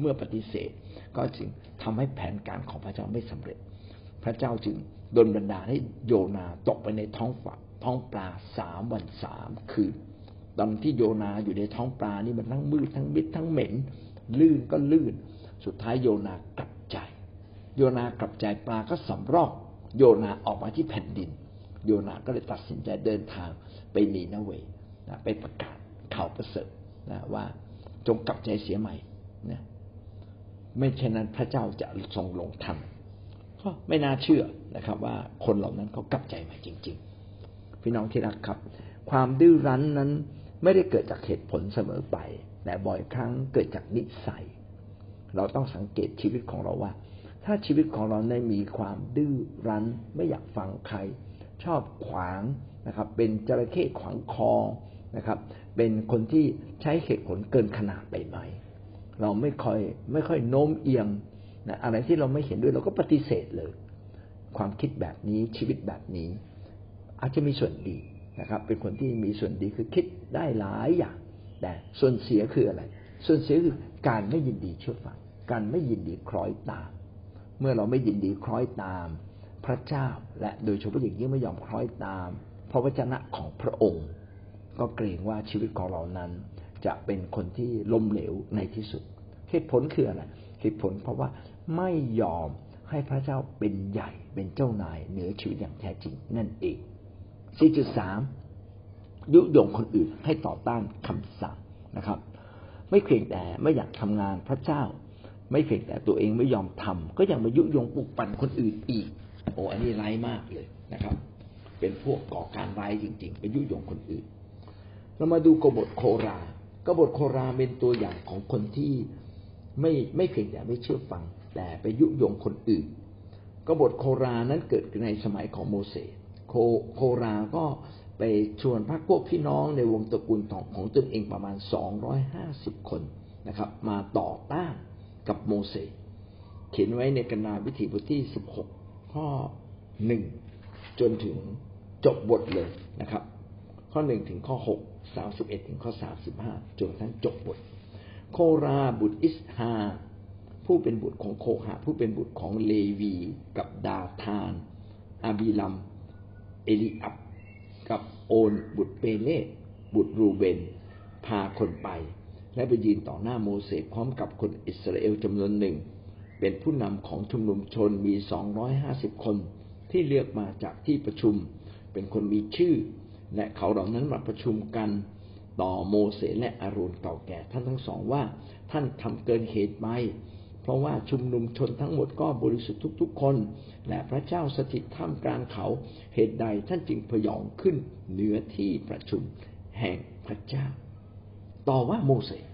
เมื่อปฏิเสธก็จึงทำให้แผนการของพระเจ้าไม่สำเร็จ พระเจ้าจึงดลบันดาลให้โยนาตกไปในท้องฝักท้องปลาสามวันสามคืน ตอนที่โยนาอยู่ในท้องปลานี่มันทั้งมืดทั้งมิดทั้งเหม็น ลื่นก็ลื่น สุดท้ายโยนากลับใจ โยนากลับใจปลาก็สำรอก โยนาออกมาที่แผ่นดิน โยนาก็เลยตัดสินใจเดินทางไปนีนาเวนะไปประกาศข่าวประเสริฐนะว่าจงกลับใจเสียใหม่นะไม่เช่นนั้นพระเจ้าจะทรงลงทันก็ไม่น่าเชื่อนะครับ ว่าคนเหล่านั้นเขากลับใจมาจริง ๆ พี่น้องที่รักครับ ความดื้อรั้นนั้นไม่ได้เกิดจากเหตุผลเสมอไป แต่บ่อยครั้งเกิดจากนิสัย เราต้องสังเกตชีวิตของเราว่า ถ้าชีวิตของเราในมีความดื้อรั้น ไม่อยากฟังใคร ชอบขวางนะครับ เป็นจระเข้ขวางคอนะครับ เป็นคนที่ใช้เหตุผลเกินขนาดไปไหมเราไม่ค่อยไม่ค่อยโน้มเอียงนะอะไรที่เราไม่เห็นด้วยเราก็ปฏิเสธเลย ความคิดแบบนี้ชีวิตแบบนี้ อาจจะมีส่วนดีนะครับ เป็นคนที่มีส่วนดีคือคิดได้หลายอย่าง แต่ส่วนเสียคืออะไร ส่วนเสียคือการไม่ยินดีเชื่อฟังการไม่ยินดีคล้อยตาม เมื่อเราไม่ยินดีคล้อยตาม พระเจ้าและโดยเฉพาะอย่างยิ่งไม่ยอมคล้อยตาม พระวจนะของพระองค์ ก็เกรงว่าชีวิตของเรานั้น จะเป็นคนที่ล้มเหลวในที่สุด เหตุผลคืออะไรเหตุผลเพราะว่าไม่ยอมให้พระเจ้าเป็นใหญ่เป็นเจ้านายเหนือชีวิตอย่างแท้จริงนั่นเอง 4.3 ยุยงคนอื่นให้ต่อต้านคำสั่งนะครับ ไม่เพียงแต่ไม่อยากทำงานพระเจ้า ไม่เพียงแต่ตัวเองไม่ยอมทำก็ยังมายุยงปลุกปั่นคนอื่นอีก โอ้อันนี้ร้ายมากเลยนะครับ เป็นพวกก่อการร้ายจริงๆไปยุยงคนอื่น เรามาดูกบฏโครากบฏโคราเป็นตัวอย่างของคนที่ไม่ไม่เพียงแต่ไม่เชื่อฟัง แต่ไปยุยงคนอื่น กบฏโครานั้นเกิดในสมัยของโมเสสโคโคราก็ไปชวนพรรคพวกพี่น้องในวงตระกูลของของตนเองประมาณสองร้อยห้าสิบคนนะครับ มาต่อต้านกับโมเสสเขียนไว้ในกนาวิถีบทที่สิบหก ข้อหนึ่งจนถึงจบบทเลยนะครับ ข้อหนึ่งถึงข้อหกสามสิบเอ็ดถึงข้อสามสิบห้าจนทั้งจบบท โคราบุตรอิสฮาผู้เป็นบุตรของโคหะผู้เป็นบุตรของเลวีกับดาธานอาบีลัม เอลิอับ กับโอนบุตรเปเล่บุตรรูเบน พาคนไป และไปยืนต่อหน้าโมเสสพร้อมกับคนอิสราเอลจำนวนหนึ่ง เป็นผู้นำของชุมนุมชนมีสองร้อยห้าสิบคนที่เลือกมาจากที่ประชุม เป็นคนมีชื่อ และเขาเหล่านั้นมาประชุมกันต่อโมเสสและอารูนเก่าแก่ท่านทั้งสองว่าท่านทำเกินเหตุไป เพราะว่าชุมนุมชนทั้งหมดก็บริสุทธิ์ทุก ๆ คน และพระเจ้าสถิตท่ามกลางเขาเหตุใดท่านจึงพยองขึ้นเหนือที่ประชุมแห่งพระเจ้า ต่อว่าโมเสส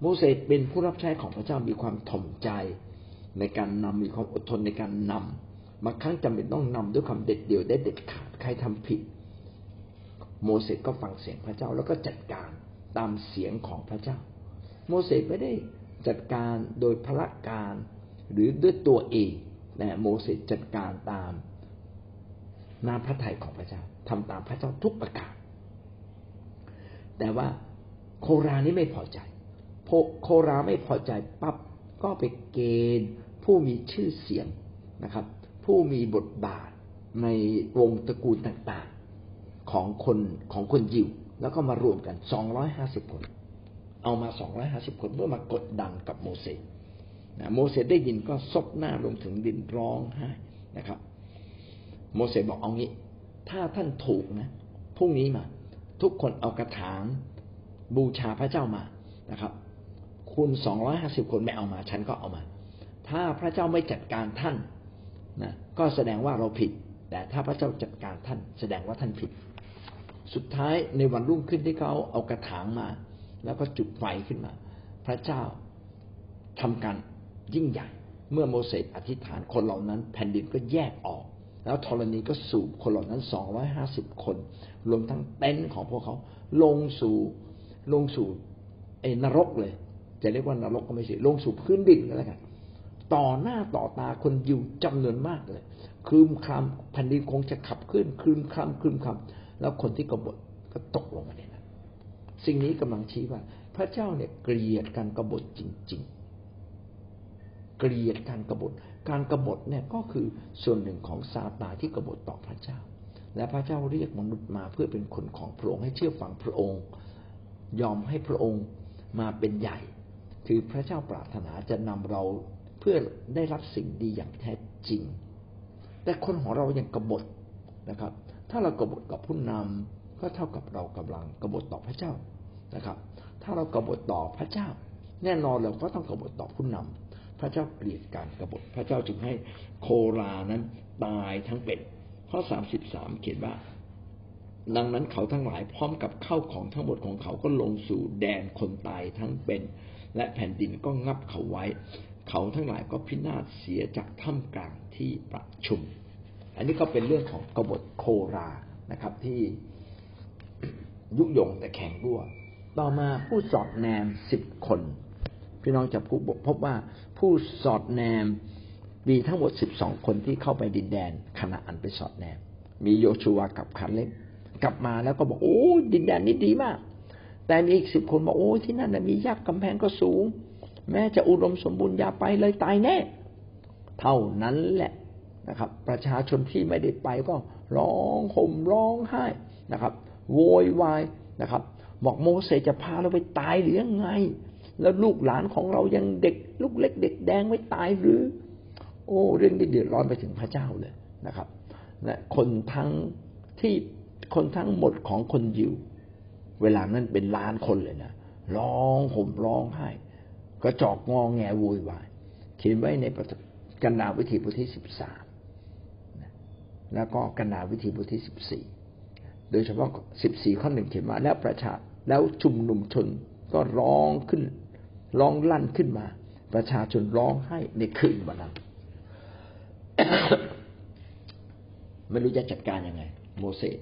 โมเสสเป็นผู้รับใช้ของพระเจ้ามีความถ่อมใจ ในการนำมีความอดทนในการนำบางครั้งจำเป็นต้องนำด้วยความเด็ดเดี่ยวได้เด็ดขาดใครทำผิด โมเสสก็ฟังเสียงพระเจ้าแล้วก็จัดการตามเสียงของพระเจ้า โมเสสไม่ได้จัดการโดยพละการหรือด้วยตัวเองแต่โมเสสจัดการตามน้ำพระทัยของพระเจ้าทำตามพระเจ้าทุกประการแต่ว่าโครานี้ไม่พอใจโคราไม่พอใจปั๊บก็ไปเกณฑ์ ผู้มีชื่อเสียงนะครับ ผู้มีบทบาทในวงตระกูลต่างๆของคนของคนยิว แล้วก็มารวมกันสองร้อยห้าสิบคน เอามาสองร้อยห้าสิบคนเพื่อมากดดันกับโมเสสนะโมเสสได้ยินก็ซบหน้าลงถึงดินร้องไห้นะครับ โมเสสบอกเอางี้ ถ้าท่านถูกนะพรุ่งนี้มา ทุกคนเอากระถางบูชาพระเจ้ามานะครับ คุณสองร้อยห้าสิบคนไม่เอามา ฉันก็เอามา ถ้าพระเจ้าไม่จัดการท่านนะก็แสดงว่าเราผิด แต่ถ้าพระเจ้าจัดการท่าน แสดงว่าท่านผิด สุดท้ายในวันรุ่งขึ้นที่เขาเอากระถางมา แล้วก็จุดไฟขึ้นมา พระเจ้าทำการยิ่งใหญ่ เมื่อโมเสสอธิษฐานคนเหล่านั้น แผ่นดินก็แยกออก แล้วธรณีก็สูบคนเหล่านั้นสองร้อยห้าสิบคน รวมทั้งเต็นท์ของพวกเขาลงสู่ลงสู่ไอ้นรกเลย จะเรียกว่านรกก็ไม่ใช่ลงสู่พื้นดินก็แล้วกัน ต่อหน้าต่อตาคนอยู่จำนวนมากเลยคืมคำแผ่นดินคงจะขับขึ้นคืมคำคืมคำแล้วคนที่กบฏก็ตกลงมาในนั้นสิ่งนี้กำลังชี้ว่า พระเจ้าเนี่ยเกลียดการกบฏจริง ๆ เกลียดการกบฏ การกบฏเนี่ยก็คือส่วนหนึ่งของซาตานที่กบฏต่อพระเจ้า และพระเจ้าเรียกมนุษย์มาเพื่อเป็นคนของพระองค์ให้เชื่อฟังพระองค์ ยอมให้พระองค์มาเป็นใหญ่ คือพระเจ้าปรารถนาจะนำเรา พื่อได้รับสิ่งดีอย่างแท้จริง แต่คนของเรายังกบฏนะครับ ถ้าเรากบฏกับผู้นำก็เท่ากับเรากำลังกบฏต่อพระเจ้านะครับ ถ้าเรากบฏต่อพระเจ้า แน่นอนเราก็ต้องกบฏต่อผู้นำพระเจ้าเกลียดการกบฏ พระเจ้าจึงให้โครานั้นตายทั้งเป็นข้อสามสิบสามเขียนว่า ดังนั้นเขาทั้งหลายพร้อมกับเข้าของทั้งหมดของเขาก็ลงสู่แดนคนตายทั้งเป็น และแผ่นดินก็งับเขาไว้ เขาทั้งหลายก็พินาศเสียจากถ้ำกลางที่ประชุม อันนี้ก็เป็นเรื่องของกบฏโครานะครับ ที่ยุยงแต่แข็งรั่ว ต่อมาผู้สอดแนมสิบคน พี่น้องจะพบว่าผู้สอดแนมมีทั้งหมดสิบสองคนที่เข้าไปดินแดนขณะอันไปสอดแนม มีโยชูวากับคาเล็บกลับมาแล้วก็บอกโอ้ดินแดนนี้ดีมาก แต่มีอีกสิบคนบอกโอ้ที่นั่นมียักษ์กำแพงก็สูง แม้จะอุดมสมบูรณ์อย่าไปเลยตายแน่ เท่านั้นแหละนะครับ ประชาชนที่ไม่ได้ไปก็ร้องห่มร้องไห้นะครับ โวยวายนะครับ บอกโมเสสจะพาเราไปตายหรือยังไง แล้วลูกหลานของเรายังเด็ก ลูกเล็กเด็กแดงไว้ตายหรือ โอ้เรื่องนี้เดือดร้อนไปถึงพระเจ้าเลยนะครับและคนทั้งที่คนทั้งหมดของคนยิว เวลานั้นเป็นล้านคนเลยนะร้องห่มร้องไห้ กระจอกงองแงวุ่นวายเขียนไว้ในกันดาวิธีบทที่สิบสามแล้วก็กันดาวิธีบทที่สิบสี่โดยเฉพาะสิบสี่ข้อหนึ่งเขียนมาแล้วประชาแล้วชุมนุมชนก็ร้องขึ้น ร้องลั่นขึ้นมา ประชาชนร้องไห้ในคืนวันนั้นไม่รู้จะจัดการยังไง โมเสส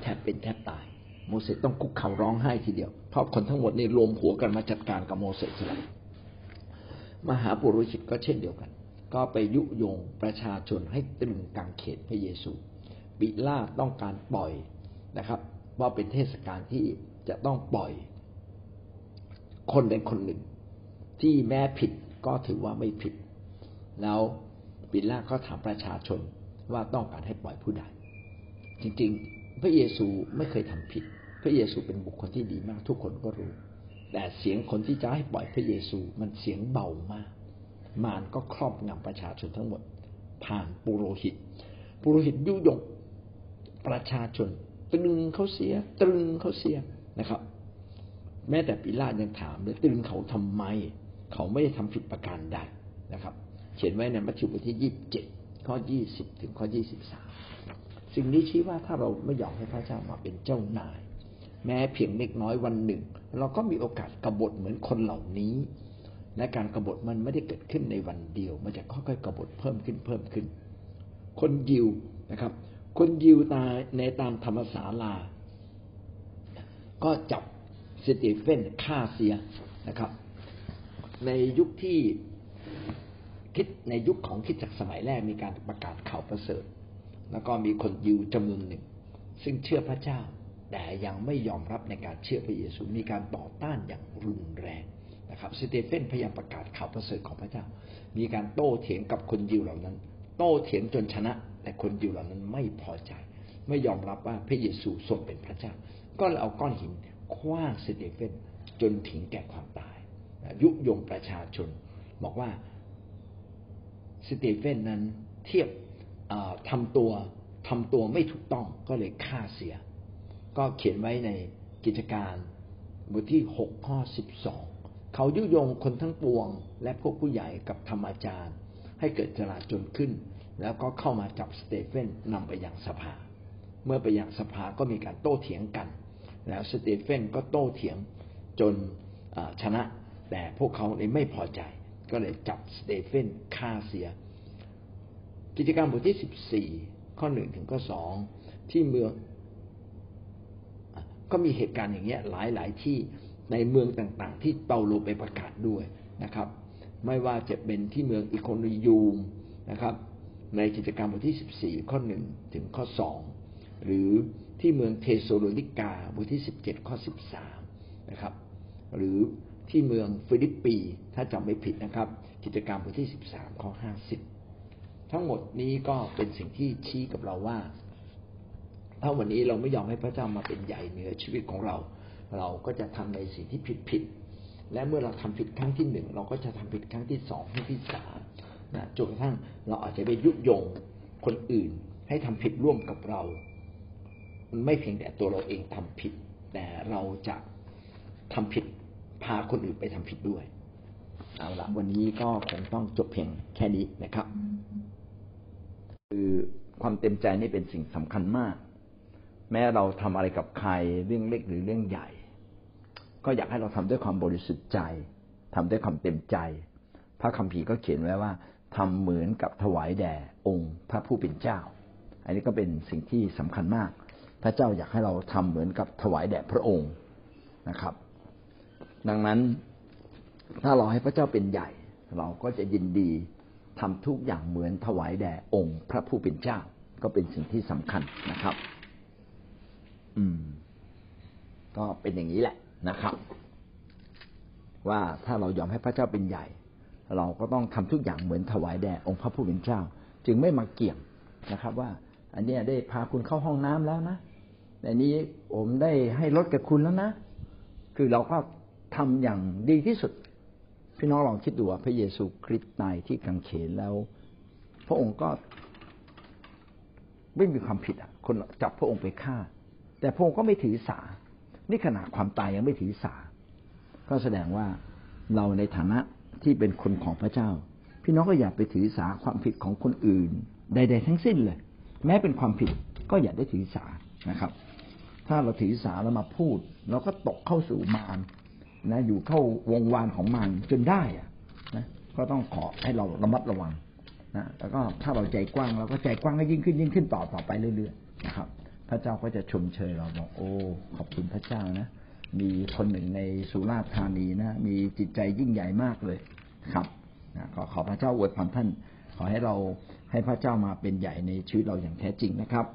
แทบเป็นแทบตาย โมเสสต้องคุกเข่าร้องไห้ทีเดียว เพราะคนทั้งหมดนี่รวมหัวกันมาจัดการกับโมเสสเลยมหาปุโรหิตก็เช่นเดียวกัน ก็ไปยุยงประชาชนให้ตรึงกางเขตพระเยซูปิลาต้องการปล่อยนะครับ ว่าเป็นเทศกาลที่จะต้องปล่อย คนใดคนหนึ่ง ที่แม้ผิดก็ถือว่าไม่ผิด แล้วปิลาก็ถามประชาชนว่าต้องการให้ปล่อยผู้ใดจริงๆ พระเยซูไม่เคยทำผิด พระเยซูเป็นบุคคลที่ดีมาก ทุกคนก็รู้ แต่เสียงคนที่จะให้ปล่อยพระเยซูมันเสียงเบามาก มารก็ครอบงำประชาชนทั้งหมด ผ่านปุโรหิต ปุโรหิตยุยงประชาชน ตรึงเขาเสีย ตรึงเขาเสียนะครับ แม้แต่ปิลาตยังถามเลยตรึงเขาทำไม เขาไม่ได้ทำผิดประการใดนะครับ เขียนไว้ในมัทธิวบทที่ยี่สิบเจ็ดข้อยี่สิบถึงข้อยี่สิบสามสิ่งนี้ชี้ว่าถ้าเราไม่ยอมให้พระเจ้ามาเป็นเจ้านาย แม้เพียงเล็กน้อยวันหนึ่ง เราก็มีโอกาสกบฏเหมือนคนเหล่านี้และการกบฏมันไม่ได้เกิดขึ้นในวันเดียว มันจะค่อยๆกบฏเพิ่มขึ้นเพิ่มขึ้น คนยิวนะครับ คนยิวตาในตามธรรมศาลา ก็จับสตีเฟนฆ่าเสียนะครับ ในยุคที่คิดในยุคของคิดจากสมัยแรกมีการประกาศข่าวประเสริฐ แล้วก็มีคนยิวจำนวนหนึ่ง ซึ่งเชื่อพระเจ้า แต่ยังไม่ยอมรับในการเชื่อพระเยซูมีการต่อต้านอย่างรุนแรงนะครับสเตเฟนพยายามประกาศข่าวประเสริฐของพระเจ้า มีการโต้เถียงกับคนยิวเหล่านั้น โต้เถียงจนชนะ แต่คนยิวเหล่านั้นไม่พอใจ ไม่ยอมรับว่าพระเยซูทรงเป็นพระเจ้า ก็เลยเอาก้อนหินขว้างสเตเฟนจนถึงแก่ความตายยุยงประชาชน บอกว่าสเตเฟนนั้นเทียบทำตัวทำตัวไม่ถูกต้องก็เลยฆ่าเสีย ก็เขียนไว้ในกิจการบทที่หกข้อสิบสองเขายุยงคนทั้งปวง และพวกผู้ใหญ่กับธรรมอาจารย์ ให้เกิดจลาจลขึ้น แล้วก็เข้ามาจับสเตเฟนนำไปยังสภา เมื่อไปยังสภาก็มีการโต้เถียงกัน แล้วสเตเฟนก็โต้เถียงจนชนะ แต่พวกเขาเลยไม่พอใจ ก็เลยจับสเตเฟนฆ่าเสีย กิจการบทที่สิบสี่ข้อหนึ่งถึงข้อสองที่เมือง ก็มีเหตุการณ์อย่างเงี้ยหลายหลายที่ในเมืองต่างๆ ที่เปาโลไปประกาศด้วยนะครับ ไม่ว่าจะเป็นที่เมืองอิโคนยูมนะครับ ในกิจการบทที่สิบสี่ข้อหนึ่งถึงข้อสองหรือที่เมืองเธสะโลนิกาบทที่สิบเจ็ดข้อสิบสามนะครับ หรือที่เมืองฟิลิปปีถ้าจำไม่ผิดนะครับ กิจกรรมบทที่สิบสามข้อห้าสิบทั้งหมดนี้ก็เป็นสิ่งที่ชี้กับเราว่า ถ้าวันนี้เราไม่ยอมให้พระเจ้ามาเป็นใหญ่เหนือชีวิตของเรา เราก็จะทำในสิ่งที่ผิดผิดและเมื่อเราทำผิดครั้งที่หนึ่งเราก็จะทำผิดครั้งที่สองครั้งที่สามนะจนกระทั่งเราอาจจะไปยุยงคนอื่น ให้ทำผิดร่วมกับเรา ไม่เพียงแต่ตัวเราเองทำผิด แต่เราจะทำผิดพาคนอื่นไปทำผิดด้วยเอาละวันนี้ก็คงต้องจบเพียงแค่นี้นะครับ คือความเต็มใจนี่เป็นสิ่งสำคัญมาก แม้เราทำอะไรกับใครเรื่องเล็กหรือเรื่องใหญ่ ก็อยากให้เราทำด้วยความบริสุทธิ์ใจทำด้วยความเต็มใจ พระคัมภีร์ก็เขียนไว้ว่าทำเหมือนกับถวายแด่องค์พระผู้เป็นเจ้า อันนี้ก็เป็นสิ่งที่สำคัญมาก พระเจ้าอยากให้เราทำเหมือนกับถวายแด่พระองค์นะครับ ดังนั้นถ้าเราให้พระเจ้าเป็นใหญ่ เราก็จะยินดีทำทุกอย่างเหมือนถวายแด่องค์ พระผู้เป็นเจ้า ก็เป็นสิ่งที่สำคัญนะครับ ก็เป็นอย่างนี้แหละนะครับ ว่าถ้าเรายอมให้พระเจ้าเป็นใหญ่ เราก็ต้องทำทุกอย่างเหมือนถวายแด่องค์พระผู้เป็นเจ้า จึงไม่มาเกี่ยงนะครับ ว่า อันนี้ได้พาคุณเข้าห้องน้ำแล้วนะอันนี้ผมได้ให้รถกับคุณแล้วนะ คือเราก็ทำอย่างดีที่สุด พี่น้องลองคิดดูว่าพระเยซูคริสต์ตายที่กังเขนแล้ว พระองค์ก็ไม่มีความผิดอะ คนจับพระองค์ไปฆ่า แต่พระองค์ก็ไม่ถือสา นี่ขนาดความตายยังไม่ถือสา ก็แสดงว่าเราในฐานะที่เป็นคนของพระเจ้า พี่น้องก็อย่าไปถือสาความผิดของคนอื่น ใด ๆ ทั้งสิ้นเลย แม้เป็นความผิดก็อย่าได้ถือสานะครับ ถ้าเราถือสาแล้วมาพูด เราก็ตกเข้าสู่มารนะ อยู่เข้าวงวานของมันจนได้อะนะก็ต้องขอให้เราระมัดระวังนะแล้วก็ถ้าเราใจกว้างเราก็ใจกว้างก็ยิ่งขึ้นยิ่งขึ้นต่อต่อไปเรื่อยๆนะครับ ระเจ้าก็จะชมเชยเราบอกโอ้ ขอบคุณพระเจ้านะ มีคนหนึ่งในสุราษฎร์ธานีนะ มีจิตใจยิ่งใหญ่มากเลยครับนะขอขอพระเจ้าอวยพรท่าน ขอให้เราให้พระเจ้ามาเป็นใหญ่ในชีวิตเราอย่างแท้จริงนะครับ